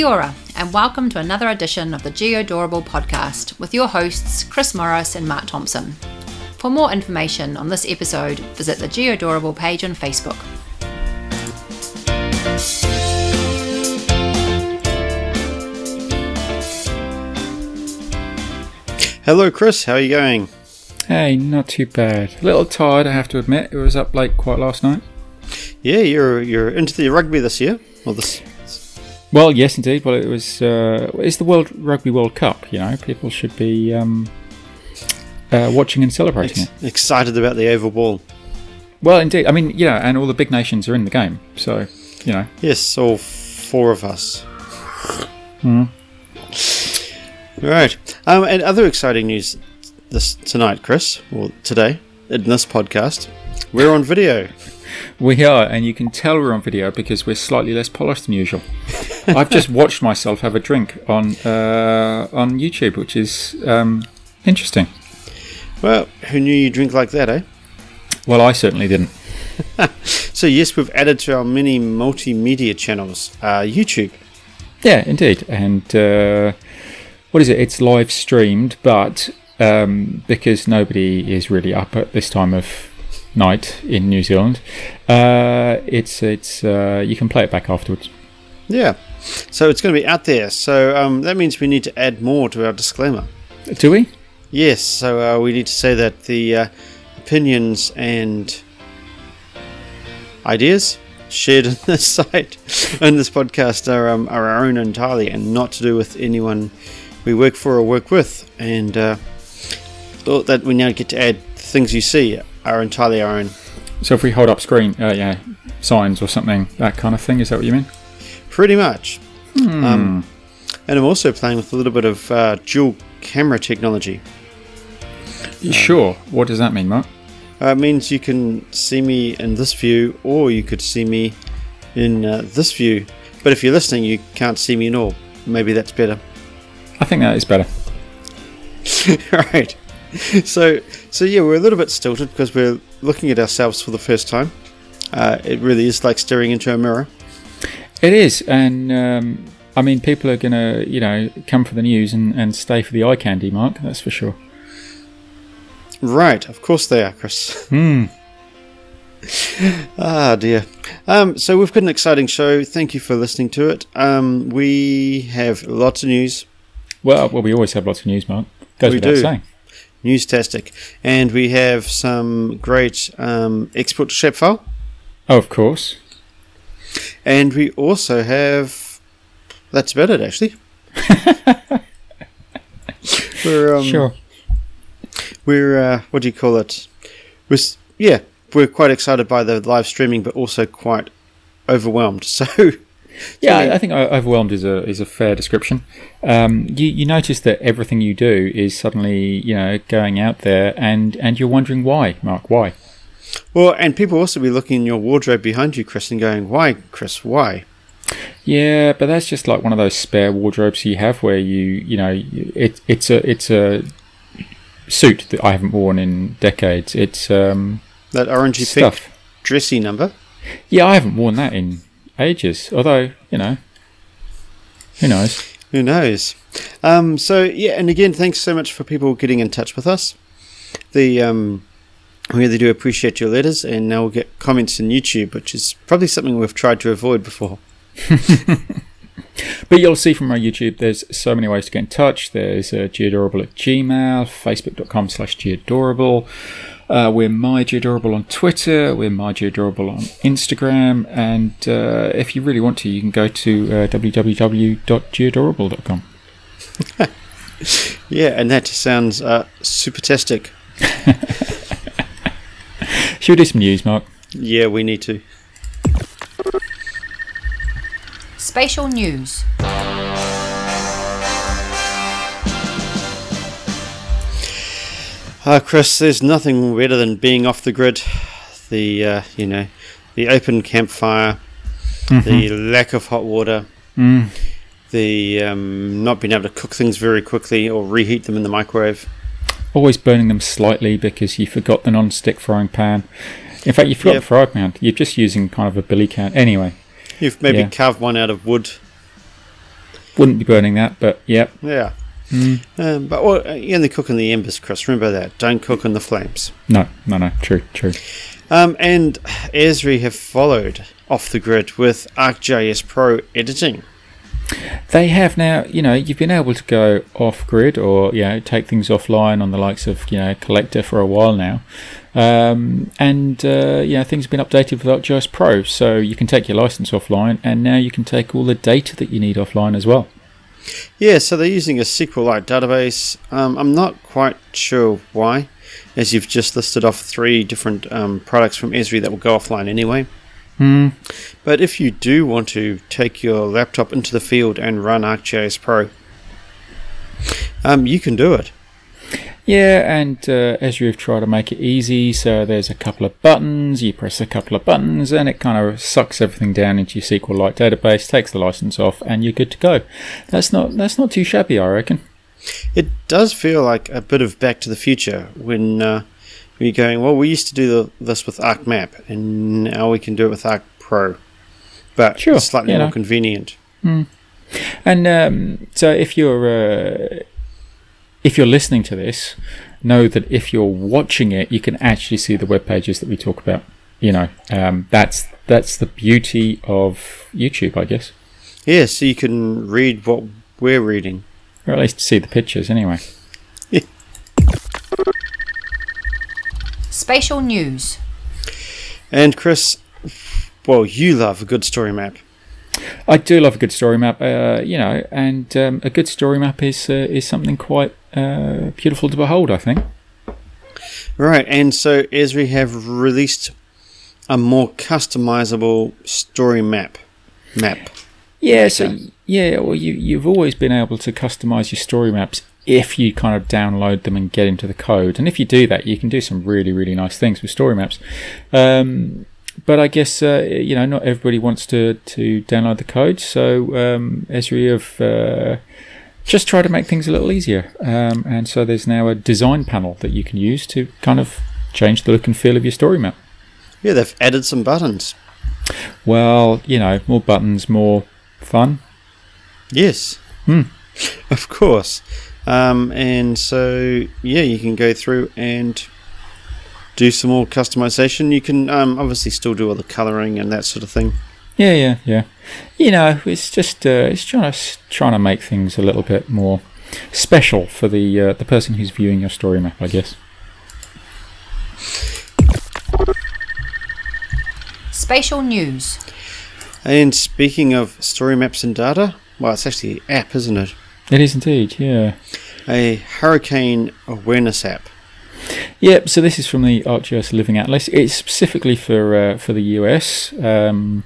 Kia ora, and welcome to another edition of the Geodorable podcast with your hosts Chris Morris and Mark Thompson. For more information on this episode, visit the Geodorable page on Facebook. Hello, Chris. How are you going? Hey, not too bad. A little tired, I have to admit. It was up late quite last night. Yeah, you're you're into the rugby this year. Well, this. Well, yes, indeed. Well, it was. Uh, it's the World Rugby World Cup. You know, people should be um, uh, watching and celebrating Ex- excited about the oval ball. Well, indeed. I mean, you know, and all the big nations are in the game, so you know. Yes, all four of us. Hmm. Right. Um, and other exciting news this tonight, Chris, or today in this podcast, we're on video. We are, and you can tell we're on video because we're slightly less polished than usual. I've just watched myself have a drink on uh, on YouTube, which is um, interesting. Well, who knew you drink like that, eh? Well, I certainly didn't. So yes, we've added to our many multimedia channels, uh, YouTube. Yeah, indeed. And uh, what is it? It's live streamed, but um, because nobody is really up at this time of night in New Zealand, uh, it's it's uh, you can play it back afterwards. Yeah. So it's going to be out there. So um, that means we need to add more to our disclaimer. Do we? Yes, so uh, we need to say that the uh, opinions and ideas shared in this site and this podcast are, um, are our own entirely and not to do with anyone we work for or work with. And uh, thought that we now get to add things you see are entirely our own. So if we hold up screen, uh, yeah, signs or something, that kind of thing. Is that what you mean? Pretty much. Um, and I'm also playing with a little bit of uh, dual camera technology. sure. What does that mean, Mark? Uh, it means you can see me in this view, or you could see me in uh, this view. But if you're listening, you can't see me at all. Maybe that's better. I think that is better. right. So, so yeah, we're a little bit stilted because we're looking at ourselves for the first time. Uh, it really is like staring into a mirror. It is, and um, I mean, people are going to, you know, come for the news and, and stay for the eye candy, Mark. That's for sure. Right, of course they are, Chris. Hmm. Ah, dear. Um, so we've got an exciting show. Thank you for listening to it. Um, we have lots of news, Well, well, we always have lots of news, Mark. Goes We without do. saying. Newstastic, and we have some great um, export to shape file. Oh, of course. And we also have. That's about it, actually. we're um, sure. We're uh, what do you call it? We're, yeah, we're quite excited by the live streaming, but also quite overwhelmed. So Yeah, Sorry. I think overwhelmed is a is a fair description. Um, you you notice that everything you do is suddenly you know going out there, and and you're wondering why, Mark, why? well, and people also be looking in your wardrobe behind you, Chris, and going, "Why, Chris? Why?" Yeah, but that's just like one of those spare wardrobes you have where you you know it it's a it's a suit that I haven't worn in decades. It's um, That orangey stuff. pink dressy number. Yeah, I haven't worn that in ages. Although you know, who knows? Who knows? Um, so yeah, and again, thanks so much for people getting in touch with us. The um, we really do appreciate your letters, and now we'll get comments on YouTube, which is probably something we've tried to avoid before. But you'll see from our YouTube, there's so many ways to get in touch. There's uh, geodorable at Gmail, facebook.com slash geodorable. Uh, we're mygeodorable on Twitter. We're mygeodorable on Instagram. And uh, if you really want to, you can go to uh, www.geodorable.com. Yeah, and that sounds uh, supertastic. Should we do some news, Mark? Yeah, we need to. Spatial news. Uh, Chris, there's nothing better than being off the grid. The uh, you know, the open campfire, the lack of hot water, Mm. the um, not being able to cook things very quickly or reheat them in the microwave. Always burning them slightly because you forgot the non-stick frying pan. In fact, you forgot Yep. the frying pan. You're just using kind of a billy can. Anyway, You've maybe Yeah. carved one out of wood. wouldn't be burning that, but yep. Yeah. Um, but uh, you only cook in the embers, Chris. Remember that. Don't cook in the flames. No, no, no. True, true. Um, and Esri have followed off the grid with ArcGIS Pro editing. They have now, you know, you've been able to go off grid or, you know, take things offline on the likes of, you know, Collector for a while now. Um, and, uh, you know, things have been updated with ArcGIS Pro. So you can take your license offline and now you can take all the data that you need offline as well. Yeah, so they're using a SQLite database. Um, I'm not quite sure why, as you've just listed off three different um, products from Esri that will go offline anyway. Hmm. But if you do want to take your laptop into the field and run ArcGIS Pro, um, you can do it. Yeah, and uh, have tried to make it easy. So there's a couple of buttons. You press a couple of buttons, and it kind of sucks everything down into your SQLite database, takes the license off, and you're good to go. That's not that's not too shabby, I reckon. It does feel like a bit of Back to the Future when uh, you're going, well, we used to do the, this with ArcMap, and now we can do it with Arc Pro, but Sure, it's slightly you more know. convenient. And um, so if you're uh, if you're listening to this, know that if you're watching it, you can actually see the web pages that we talk about. You know, um, that's that's the beauty of YouTube, I guess, Yeah, so you can read what we're reading. or at least see the pictures anyway. Spatial news. And Chris, well, you love a good story map. I do love a good story map, uh, you know, and um, a good story map is uh, is something quite uh, beautiful to behold. I think. Right, and so Esri have released a more customizable story map. Map. Yeah, so yeah, well, you you've always been able to customize your story maps if you kind of download them and get into the code, and if you do that, you can do some really really nice things with story maps. Um, but I guess uh, you know not everybody wants to to download the code, so um, Esri have uh, just try to make things a little easier, um, and so there's now a design panel that you can use to kind of change the look and feel of your story map. Yeah, they've added some buttons. Well, you know, more buttons, more fun. Yes. Hmm. Of course. Um, and so, yeah, you can go through and do some more customization. You can um, obviously still do all the coloring and that sort of thing. Yeah, yeah, yeah. You know, it's just uh, it's trying to trying to make things a little bit more special for the uh, the person who's viewing your story map, I guess. Spatial news. And speaking of story maps and data, well, it's actually an app, isn't it? It is indeed, yeah. A hurricane awareness app. Yep. So this is from the ArcGIS Living Atlas. It's specifically for uh, for the US, um,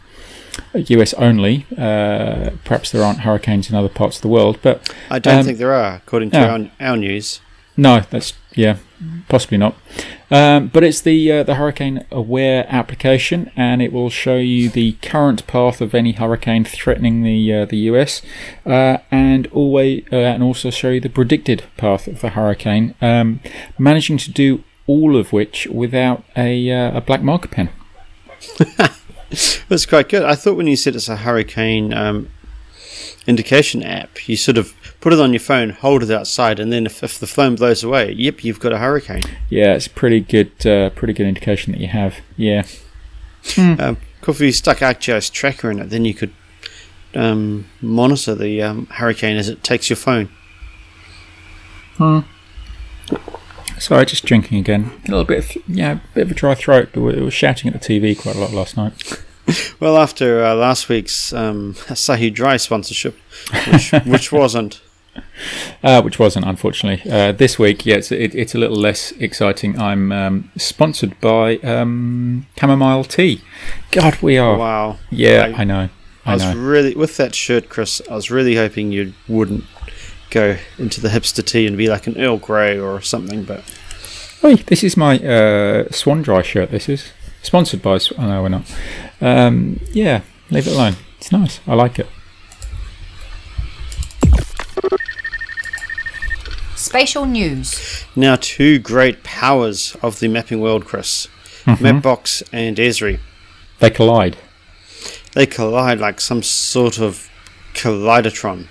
US only. Uh, perhaps there aren't hurricanes in other parts of the world, but I don't Um, think there are, according to no. our, our news. No, that's yeah, possibly not. Um, but it's the uh, the Hurricane Aware application, and it will show you the current path of any hurricane threatening the uh, the US, uh, and always uh, and also show you the predicted path of the hurricane. Um, managing to do all of which without a uh, a black marker pen. That's quite good. I thought when you said it's a hurricane um, indication app, you sort of put it on your phone, hold it outside, and then if, if the phone blows away, yep, you've got a hurricane. Yeah, it's pretty good uh, pretty good indication that you have. Yeah. Um, if you stuck ArcGIS tracker in it, then you could um, monitor the um, hurricane as it takes your phone. Sorry, just drinking again. A little bit, of, yeah, bit of a dry throat. But we were shouting at the TV quite a lot last night. Well, after uh, last week's um, Asahi Dry sponsorship, which, which wasn't. Uh, which wasn't, unfortunately. Uh, this week, yeah, it's, it, it's a little less exciting. I'm um, sponsored by um, Chamomile Tea. God, we are. Wow. Yeah, I- I, know. I I was know. really with that shirt, Chris. I was really hoping you wouldn't go into the hipster tea and be like an Earl Grey or something. But Oi, this is my uh, Swan Dry shirt. This is sponsored by. Sw- Oh, no, we're not. Um, yeah, leave it alone. It's nice. I like it. Spatial news. now, two great powers of the mapping world, Chris: Mhm. Mapbox and Esri. They collide. They collide like some sort of kaleidotron.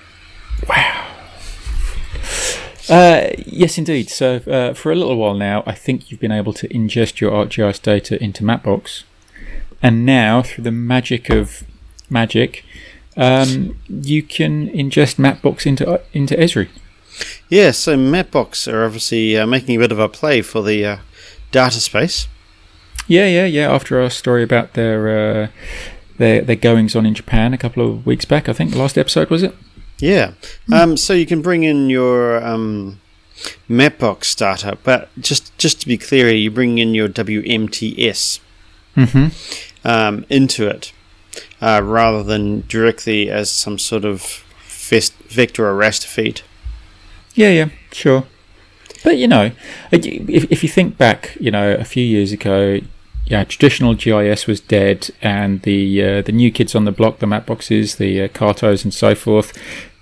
Uh, yes, indeed. So uh, for a little while now, I think you've been able to ingest your ArcGIS data into Mapbox, and now through the magic of magic, um, you can ingest Mapbox into uh, into Esri. Yeah, so Mapbox are obviously uh, making a bit of a play for the uh, data space. Yeah, yeah, yeah. After our story about their uh, their their goings on in Japan a couple of weeks back, I think the last episode was it. Yeah, um, so you can bring in your um, Mapbox startup, but just just to be clear, you bring in your WMTS Mm-hmm. um, into it uh, rather than directly as some sort of fest- vector or raster feed. Yeah, yeah, sure. But you know, if if you think back, you know, a few years ago, yeah, traditional GIS was dead, and the uh, the new kids on the block, the Mapboxes, the uh, Cartos, and so forth,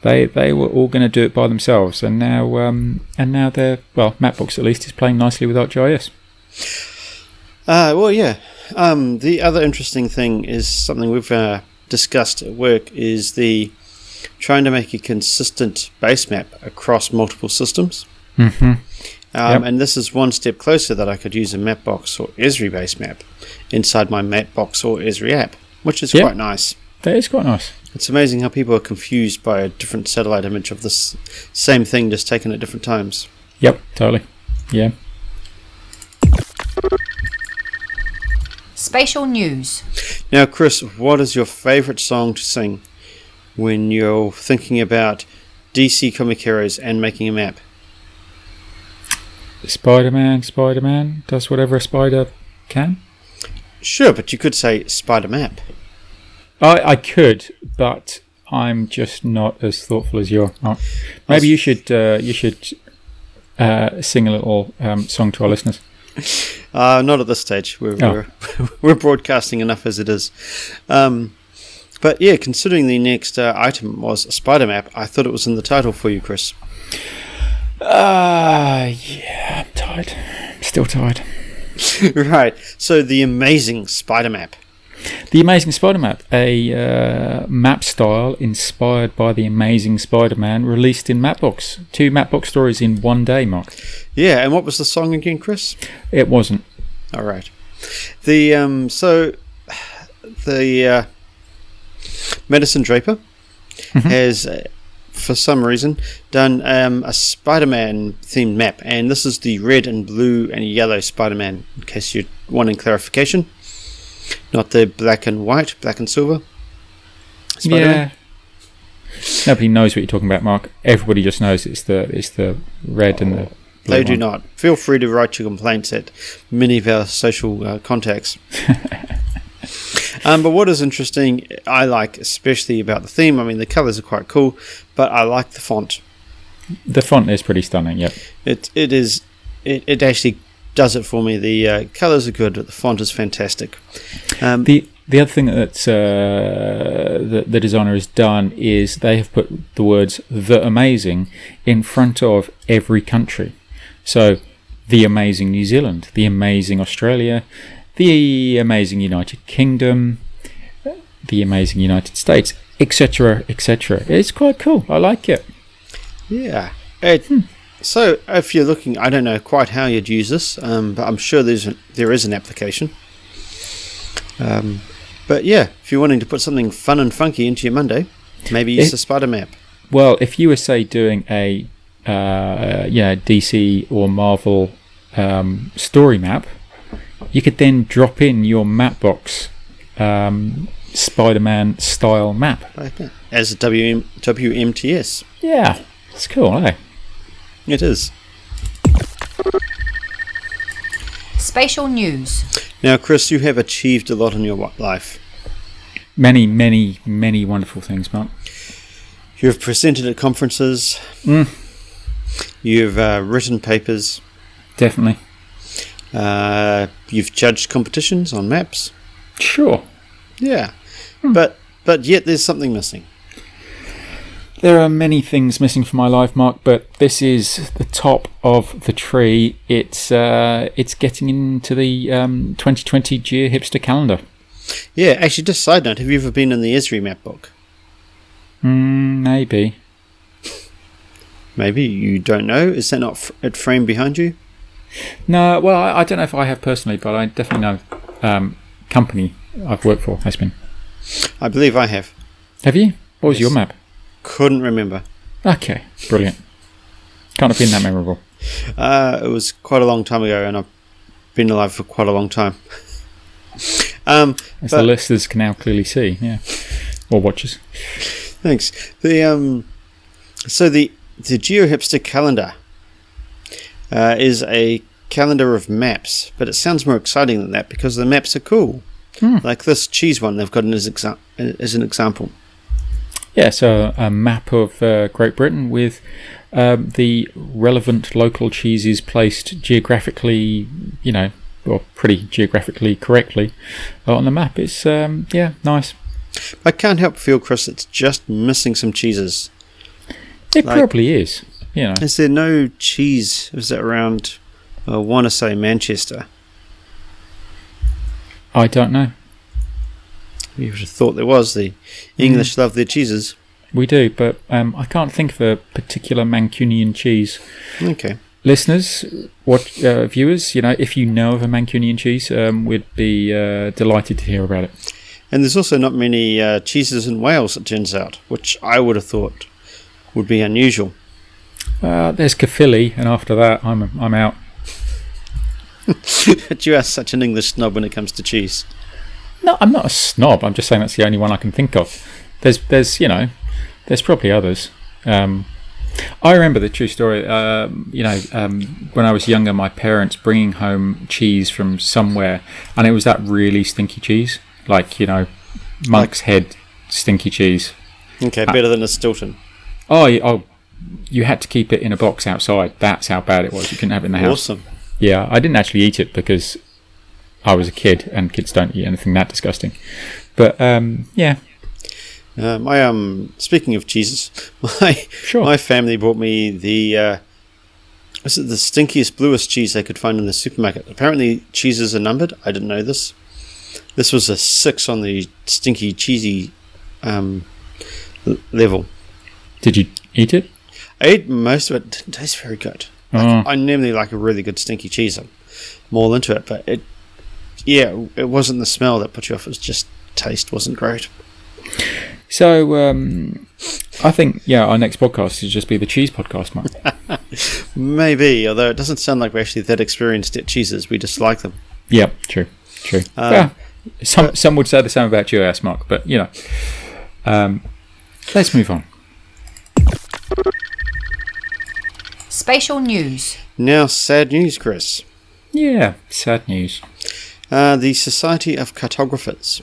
they they were all going to do it by themselves, and now um, and now they're well, Mapbox at least is playing nicely with ArcGIS. Uh, well, yeah. Um, the other interesting thing is something we've uh, discussed at work is the trying to make a consistent base map across multiple systems. Mm-hmm. Um, Yep. And this is one step closer that I could use a Mapbox or Esri base map inside my Mapbox or Esri app, which is Yeah. quite nice. That is quite nice. It's amazing how people are confused by a different satellite image of this same thing just taken at different times. Yep, totally. Yeah. Spatial news. Now, Chris, what is your favourite song to sing when you're thinking about DC comic heroes and making a map? Spider Man, Spider Man does whatever a spider can. Sure, but you could say Spider Map. I, I could, but I'm just not as thoughtful as you are. Mark. Maybe you should uh, you should uh, sing a little um, song to our listeners. Uh, not at this stage. We're, Oh. we're, we're broadcasting enough as it is. Um, but yeah, considering the next uh, item was a spider map, I thought it was in the title for you, Chris. Uh, yeah, I'm tired. I'm still tired. right. So the amazing spider map. The Amazing Spider Map, a uh, map style inspired by the Amazing Spider Man, released in Mapbox. Two Mapbox stories in one day, Mark. Yeah, and what was the song again, Chris? It wasn't. All right. The um, so the uh, Madison Draper has, uh, for some reason, done um, a Spider-Man themed map, and this is the red and blue and yellow Spider-Man. In case you're wanting clarification, not the black and white, black and silver. Spider-Man. Yeah. Nobody knows what you're talking about, Mark. Everybody just knows it's the it's the red and the. blue They do not. Feel free to write your complaints at many of our social uh, contacts. um, but what is interesting, I like especially about the theme. I mean, the colours are quite cool, but I like the font. The font is pretty stunning. Yep. It it is it, it actually does it for me. The uh, colours are good. The font is fantastic. Um, The the other thing that uh, the, the designer has done is they have put the words "the amazing" in front of every country. So, the amazing New Zealand, the amazing Australia, the amazing United Kingdom, the amazing United States, etc., etc. It's quite cool. I like it. Yeah. It, So, if you're looking, I don't know quite how you'd use this, um, but I'm sure there's a, there is an application. Um, but yeah, if you're wanting to put something fun and funky into your Monday, maybe use It- the spider map. Well, if you were say doing a uh, yeah DC or Marvel um, story map, you could then drop in your Mapbox um, Spider-Man style map. like that, as a WM, WMTS. Yeah, it's cool, eh? It is. Spatial news. Now, Chris, you have achieved a lot in your life. Many, many, many wonderful things, Mark. You've presented at conferences. Mm. You've uh, written papers. Definitely. Uh, you've judged competitions on maps. Sure. Yeah, but but yet there's something missing. There are many things missing from my life, Mark, but this is the top of the tree. It's uh, it's getting into the um, 2020 Geo Hipster calendar. Yeah, actually, just side note: Have you ever been in the Esri map book? Mm, maybe. Maybe you don't know. Is that not f- it framed behind you? No, well, I, I don't know if I have personally, but I definitely know um, company I've worked for has been. I believe I have. Have you? What was Yes. your map? Couldn't remember. Okay, brilliant. Can't have been that memorable. Uh, it was quite a long time ago, and I've been alive for quite a long time. um, As But- the listeners can now clearly see, yeah. Or watchers. thanks. The um, so the the GeoHipster calendar uh, is a calendar of maps, but it sounds more exciting than that because the maps are cool. Hmm. Like this cheese one they've got as, exa- as an example. Yeah, so a map of uh, Great Britain with um, the relevant local cheeses placed geographically, you know, or pretty geographically correctly on the map. It's, um, yeah, nice. I can't help feel, Chris, it's just missing some cheeses. It Like- probably is, you know. Is there no cheese? Is it around? I want to say Manchester. I don't know. You would have thought there was. The English love their cheeses. We do, but um, I can't think of a particular Mancunian cheese. Okay. Listeners, what uh, viewers, you know, if you know of a Mancunian cheese, um, we'd be uh, delighted to hear about it. And there's also not many uh, cheeses in Wales, it turns out, which I would have thought would be unusual. Uh, there's Caerphilly, and after that, I'm I'm out. but you are such an English snob when it comes to cheese. No, I'm not a snob. I'm just saying that's the only one I can think of. There's, there's, you know, there's probably others. Um, I remember the true story. Um, you know, um, when I was younger, my parents bringing home cheese from somewhere, and it was that really stinky cheese, like you know, Monk's Head stinky cheese. Okay, better than a Stilton. Oh, oh, you had to keep it in a box outside. That's how bad it was. You couldn't have it in the house. Awesome. Yeah, I didn't actually eat it because I was a kid, and kids don't eat anything that disgusting. But um, yeah, Uh, my um, speaking of cheeses, my Sure. my family brought me the uh, was it the stinkiest bluest cheese they could find in the supermarket. Apparently, cheeses are numbered. I didn't know this. This was a six on the stinky cheesy um, l- level. did you eat it? I ate most of it. Didn't taste very good. Oh. I normally like a really good stinky cheese. I'm more into it, but it, yeah, it wasn't the smell that put you off. It was just taste wasn't great. So um, I think yeah, our next podcast should just be the cheese podcast, Mark. Maybe, although it doesn't sound like we're actually that experienced at cheeses. We just like them. yeah, true, true. Uh, yeah, some some would say the same about you, ass, Mark. But you know, um, let's move on. Spatial news. Now, sad news, Chris. Yeah, sad news. Uh, the Society of Cartographers.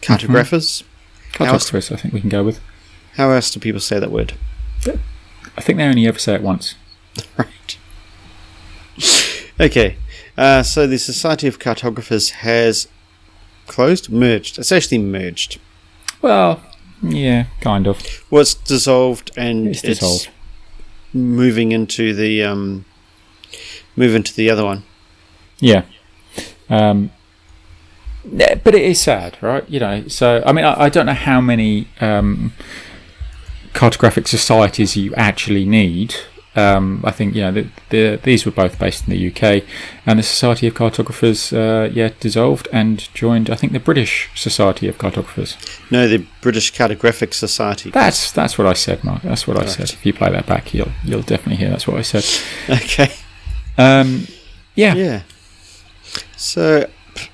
Cartographers? How, else, Cartographers, I think we can go with. how else do people say that word? I think they only ever say it once. Right. Okay. Uh, so the Society of Cartographers has closed? Merged. It's actually merged. Well, yeah, kind of. Well, it's dissolved and It's dissolved. moving into the um, move into the other one. Yeah. Um, yeah, but it is sad, right? You know, so I mean, I, I don't know how many um, cartographic societies you actually need. Um, I think you know the, the, these were both based in the UK, and the Society of Cartographers, uh, yeah, dissolved and joined. I think the British Society of Cartographers. No, the British Cartographic Society. That's that's what I said, Mark. That's what I said. If you play that back, you'll you'll definitely hear that's what I said. Okay. Um, yeah, Yeah. So,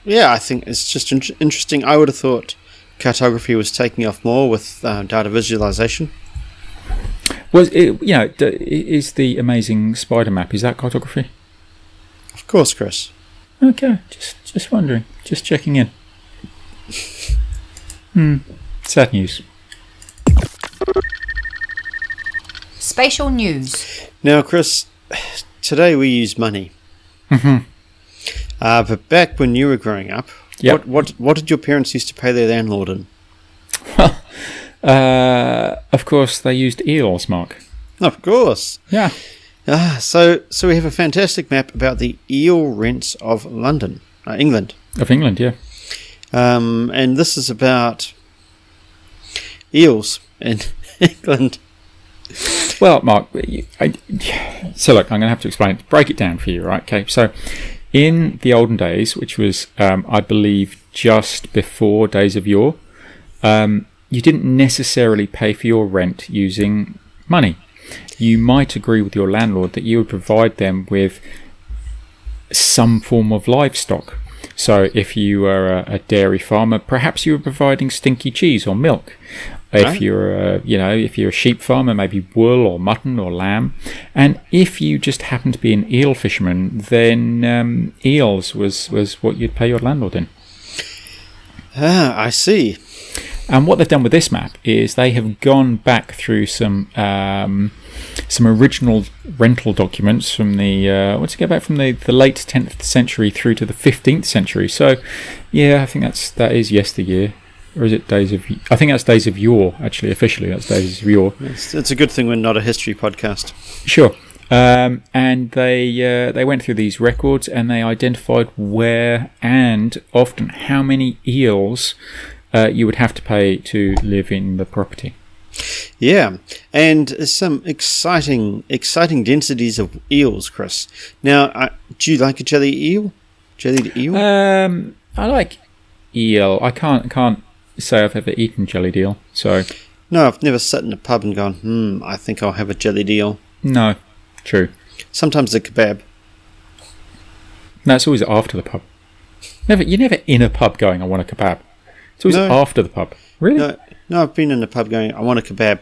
yeah, I think it's just in- interesting. I would have thought cartography was taking off more with uh, data visualization. Was it, you know, d- is the amazing spider map? Is that cartography? Of course, Chris. Okay, just just wondering, just checking in. Hmm. Sad news. Spatial news. Now, Chris, today we use money. Mhm. Uh, but back when you were growing up, Yep. what, what what did your parents used to pay their landlord in? Uh, of course, they used eels, Mark. Of course. Yeah. Ah, so so we have a fantastic map about the eel rents of London, uh, England. Of England, yeah. Um, and this is about eels in England. Well, Mark, I, so look, I'm going to have to explain. Break it down for you, right? Okay. So, in the olden days, which was, um, I believe, just before Days of Yore, um, you didn't necessarily pay for your rent using money. You might agree with your landlord that you would provide them with some form of livestock. So, if you were a, a dairy farmer, perhaps you were providing stinky cheese or milk. If Right. you're, a, you know, if you're a sheep farmer, maybe wool or mutton or lamb. And if you just happen to be an eel fisherman, then um, eels was was what you'd pay your landlord in. Ah, I see. And what they've done with this map is they have gone back through some um, some original rental documents from the uh, what's it go back from the, the late 10th century through to the 15th century. So, yeah, I think that's that is yesteryear, or is it days of? I think that's days of yore. Actually, officially, that's days of yore. It's, it's a good thing we're not a history podcast. Sure. Um, and they uh, they went through these records and they identified where and often how many eels uh, you would have to pay to live in the property. Yeah, and some exciting, exciting densities of eels, Chris. Now, uh, do you like a jelly eel? Jellied eel? Um, I like eel. I can't can't say I've ever eaten jellied eel. So no, I've never sat in a pub and gone, hmm, I think I'll have a jellied eel. no, true. Sometimes a kebab. No, it's always after the pub. Never, you're never in a pub going. I want a kebab. It's always No. after the pub. Really? No, no, I've been in a pub going, I want a kebab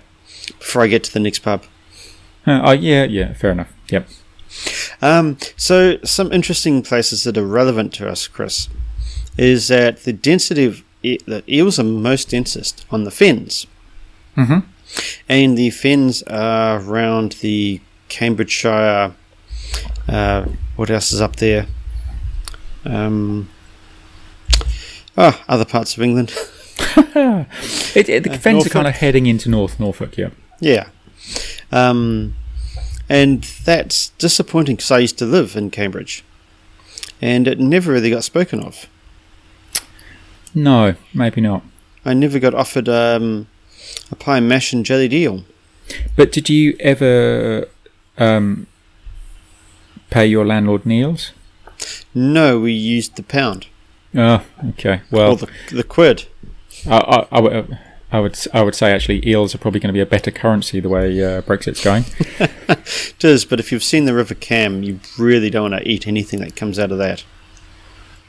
before I get to the next pub. Uh, oh, yeah, yeah. Fair enough. Yep. Um, so, some interesting places that are relevant to us, Chris, is that the density of e- the eels are most densest on the fens. Mhm. And the fens are around the Cambridgeshire. Uh, what else is up there? Um, oh, other parts of England. It, it, the Uh, fens are kind of heading into North Norfolk. Yeah. Yeah. Um, and that's disappointing because I used to live in Cambridge. And it never really got spoken of. No, maybe not. I never got offered um, a pie mash and jellied eel. But did you ever um, pay your landlord meals? No, we used the pound Oh, okay. Well, or the, the quid. I, I, I, would- I would I would say actually eels are probably going to be a better currency the way uh, Brexit's going. It is, but if you've seen the River Cam, you really don't want to eat anything that comes out of that.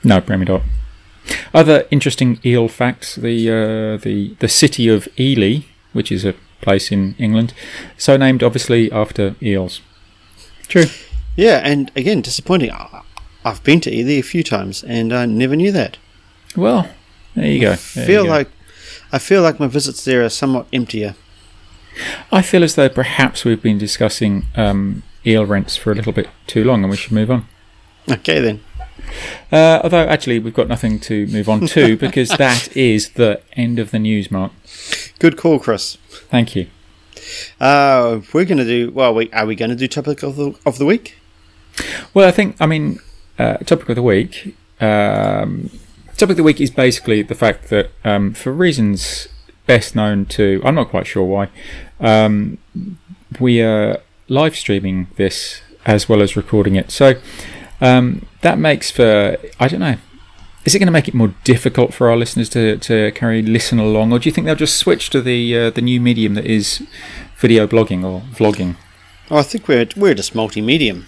No, Premier Dot. Other interesting eel facts: the uh, the the city of Ely, which is a place in England, so named obviously after eels. True. Yeah, and again, disappointing. I've been to Ely a few times, and I never knew that. Well, there you go. I feel go. like I feel like my visits there are somewhat emptier. I feel as though perhaps we've been discussing um, eel rents for a little bit too long, and we should move on. Okay then. Uh, although actually we've got nothing to move on to because that is the end of the news, Mark. Good call, Chris. Thank you. Uh, we're going to do. Well, we, are we going to do topic of the of the week? Well, I think I mean uh, topic of the week. Um, topic of the week is basically the fact that um, for reasons best known to, I'm not quite sure why, um, we are live streaming this as well as recording it. So um, that makes for I don't know. Is it going to make it more difficult for our listeners to, to carry listen along, or do you think they'll just switch to the uh, the new medium that is video blogging or vlogging? Oh, I think we're we're just multi-medium,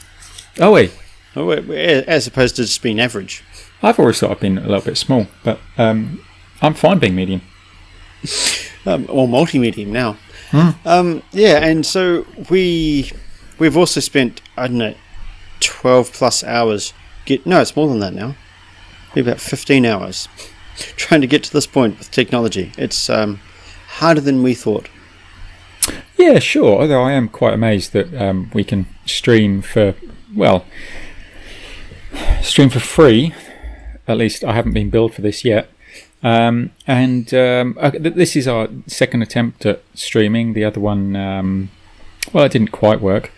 Oh wait, Oh, we're- we're- as opposed to just being average. I've always thought I've been a little bit small, but um, I'm fine being medium. um, or multi-medium now. Um, yeah, and so we we've also spent I don't know twelve plus hours. Get no, it's more than that now. Maybe about fifteen hours trying to get to this point with technology. It's um, harder than we thought. Yeah, sure. Although I am quite amazed that um, we can stream for well, stream for free. At least I haven't been billed for this yet. Um, and um, th- this is our second attempt at streaming. The other one, um, well, it didn't quite work.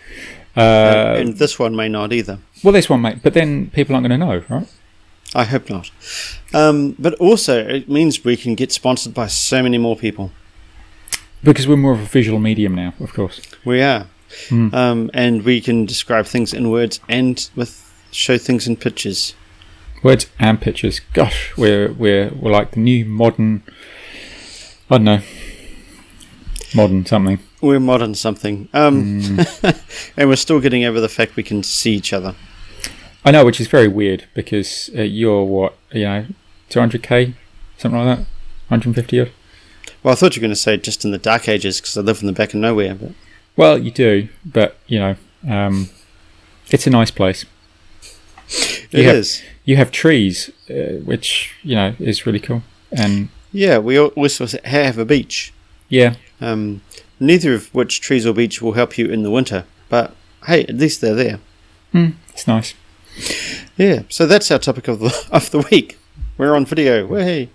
Uh, and this one may not either. well, this one, mate. But then people aren't going to know, right? I hope not. Um, but also, it means we can get sponsored by so many more people. Because we're more of a visual medium now, of course. We are. Mm. um, and we can describe things in words and with show things in pictures. Words and pictures. Gosh, we're we're we're like the new modern. I don't know. Modern something. We're modern something, um, and we're still getting over the fact we can see each other. I know, which is very weird because uh, you're what you know, 200k, something like that, 150 odd. Well, I thought you were going to say just in the dark ages because I live in the back of nowhere. But Well, you do, but you know, um, it's a nice place. it You have- is. You have trees, uh, which you know is really cool, and Yeah, we also have a beach. yeah, Um, neither of which trees or beach will help you in the winter. But hey, at least they're there. mm, it's nice. Yeah. So that's our topic of the of the week. We're on video. Way.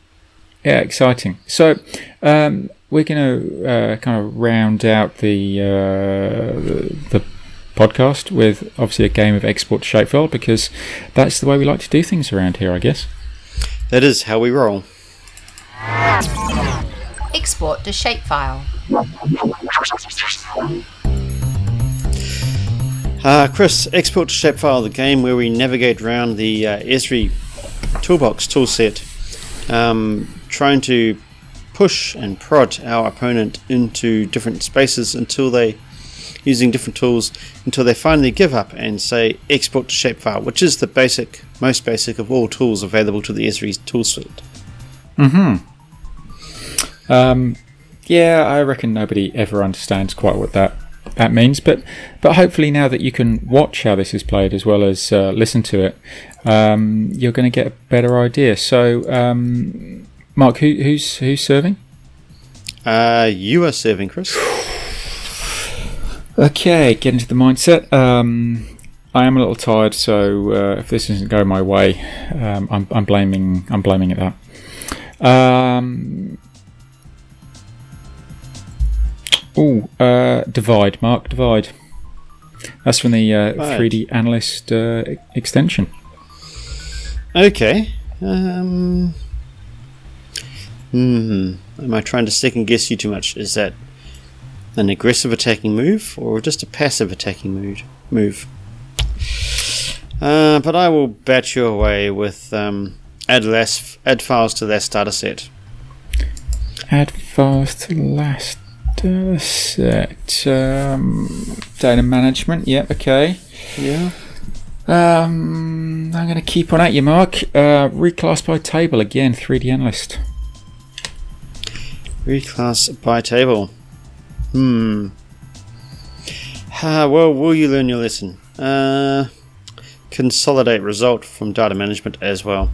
Yeah, exciting. So um, we're going to uh, kind of round out the, uh, the the podcast with obviously a game of export to shapefile because that's the way we like to do things around here, I guess. That is how we roll. Export to shapefile. Uh, Chris, Export to Shapefile, the game where we navigate around the uh, Esri toolbox toolset, um, trying to push and prod our opponent into different spaces until they, using different tools, until they finally give up and say Export to Shapefile, which is the basic, most basic of all tools available to the Esri toolset. Mm-hmm. Um, yeah, I reckon nobody ever understands quite what that that means, but but hopefully now that you can watch how this is played as well as uh, listen to it, um, you're going to get a better idea. So, um, Mark, who, who's who's serving? Uh, you are serving, Chris. Okay, get into the mindset. Um, I am a little tired, so uh, if this doesn't go my way, um, I'm, I'm blaming I'm blaming it that. Um, oh, uh, divide, Mark, divide. That's from the uh, 3D Analyst uh, extension. Okay. Um. Hmm. Am I trying to second guess you too much? Is that an aggressive attacking move or just a passive attacking mood move? Uh, but I will bat you away with um, add less add files to that starter set. Add files to last set. Um, data management. Yep. Okay. Yeah. Um, I'm going to keep on at you, Mark. Uh, reclass by table again. 3D analyst. Reclass by table. Hmm. Ah, well, will you learn your lesson? Uh, consolidate result from data management as well.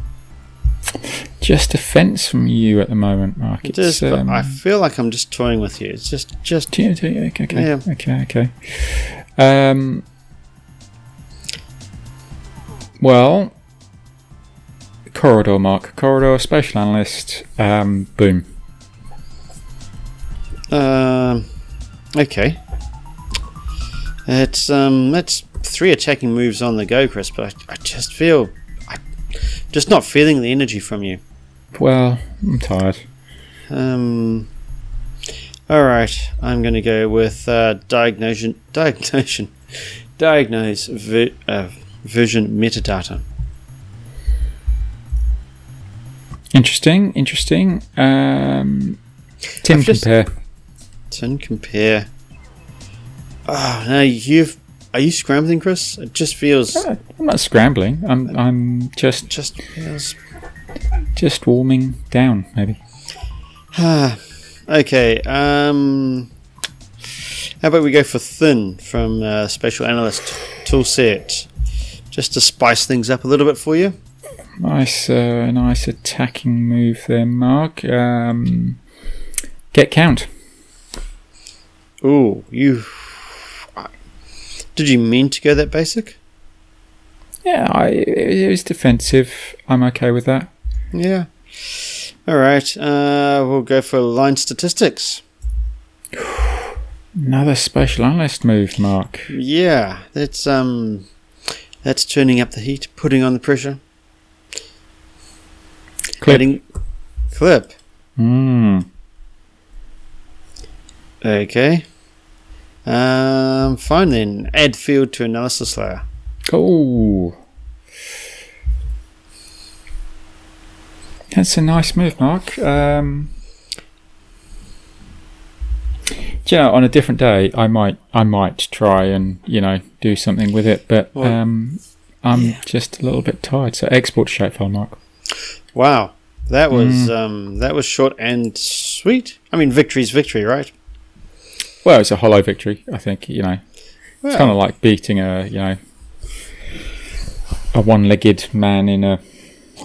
Just defense from you at the moment, Mark. It is, um, I feel like I'm just toying with you. It's just, just yeah, okay, okay, Yeah. okay, okay. Um, well, corridor, Mark. Corridor, Spatial Analyst. Um, boom. um, okay. It's um, that's three attacking moves on the go, Chris. But I, I just feel, I, just not feeling the energy from you. Well, I'm tired. Um. All right, I'm going to go with uh, diagnosion, diagnosion, diagnose vi- uh, vision metadata. Interesting, interesting. Um, Tim I've just- compare. Tin compare. Oh no, you've are you scrambling, Chris? It just feels, Uh, I'm not scrambling. I'm I'm just just feels. Just warming down, maybe. Ah, okay. Um, how about we go for thin from uh, Spatial Analyst toolset, just to spice things up a little bit for you. Nice, uh, nice attacking move there, Mark. Um, get count. Ooh, you. Did you mean to go that basic? Yeah, I, it was defensive. I'm okay with that. Yeah. All right. Uh, we'll go for line statistics. Another Spatial Analyst move, Mark. Yeah, that's um, that's turning up the heat, putting on the pressure. Clip. Adding- clip. Mm. Okay. Um, fine then. Add field to analysis layer. Oh. That's a nice move, Mark. Um, you know, on a different day, I might, I might try and you know do something with it, but Well, um, I'm just a little bit tired. So export shapefile, Mark. Wow, that was um, that was short and sweet. I mean, victory's victory, right? Well, it's a hollow victory. I think you know it's kind of like beating a you know a one-legged man in a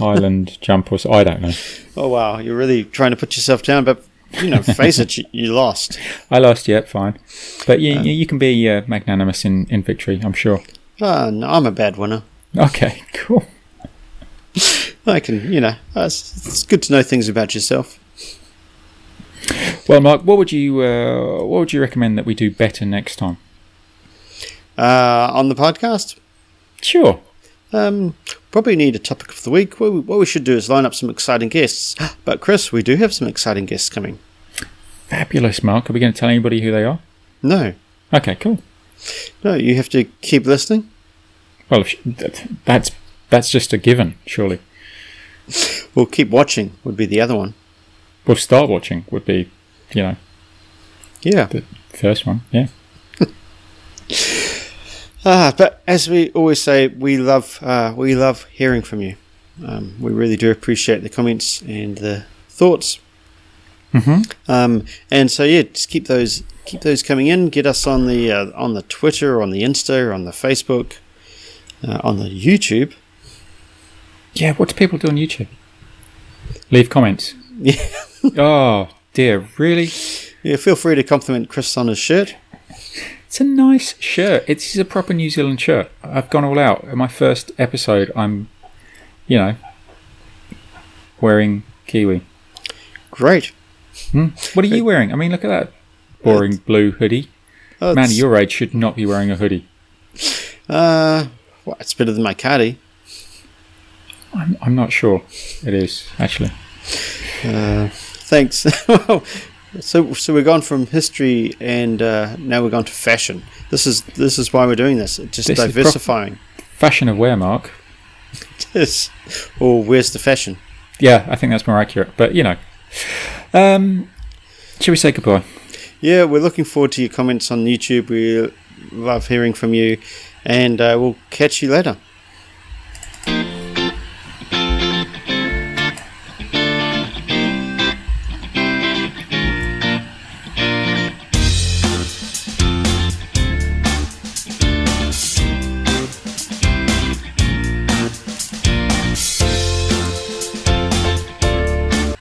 Highland jump or so. I don't know. Oh wow, you're really trying to put yourself down, but you know, face it, you, you lost. I lost yet, fine. But you, you, you can be uh, magnanimous in, in victory, I'm sure. Ah, no, I'm a bad winner. Okay, cool. I can, you know, uh, it's, it's good to know things about yourself. Well, Mark, what would you uh, what would you recommend that we do better next time? Uh, on the podcast, Sure. Um, probably need a topic of the week. What we, what we should do is line up some exciting guests. But Chris, we do have some exciting guests coming. Fabulous, Mark. Are we going to tell anybody who they are? No, Okay, cool. no, you have to keep listening. Well, that's that's just a given, surely. Well, keep watching would be the other one. Well, start watching would be, you know, Yeah. the first one. Yeah. Ah, but as we always say, we love uh, we love hearing from you. Um, we really do appreciate the comments and the thoughts. Mm-hmm. Um, and so yeah, just keep those keep those coming in. Get us on the uh, on the Twitter, on the Insta, on the Facebook, uh, on the YouTube. Yeah. What do people do on YouTube? Leave comments. Yeah. Oh dear, really? Yeah, feel free to compliment Chris on his shirt. It's a nice shirt. It's a proper New Zealand shirt. I've gone all out. In my first episode, I'm, you know, wearing Kiwi. Great. Hmm? What are you wearing? I mean, look at that boring blue hoodie. Oh, Man it's, your age should not be wearing a hoodie. uh, well, it's better than my caddy. I'm, I'm not sure. It is actually. Uh, thanks. So so we've gone from history and uh, now we've gone to fashion. This is this is why we're doing this. Just This diversifying. Fashion of wear, Mark. Yes. Or where's the fashion? Yeah, I think that's more accurate. But you know, um, shall we say goodbye? Yeah, we're looking forward to your comments on YouTube. We love hearing from you, and uh, we'll catch you later.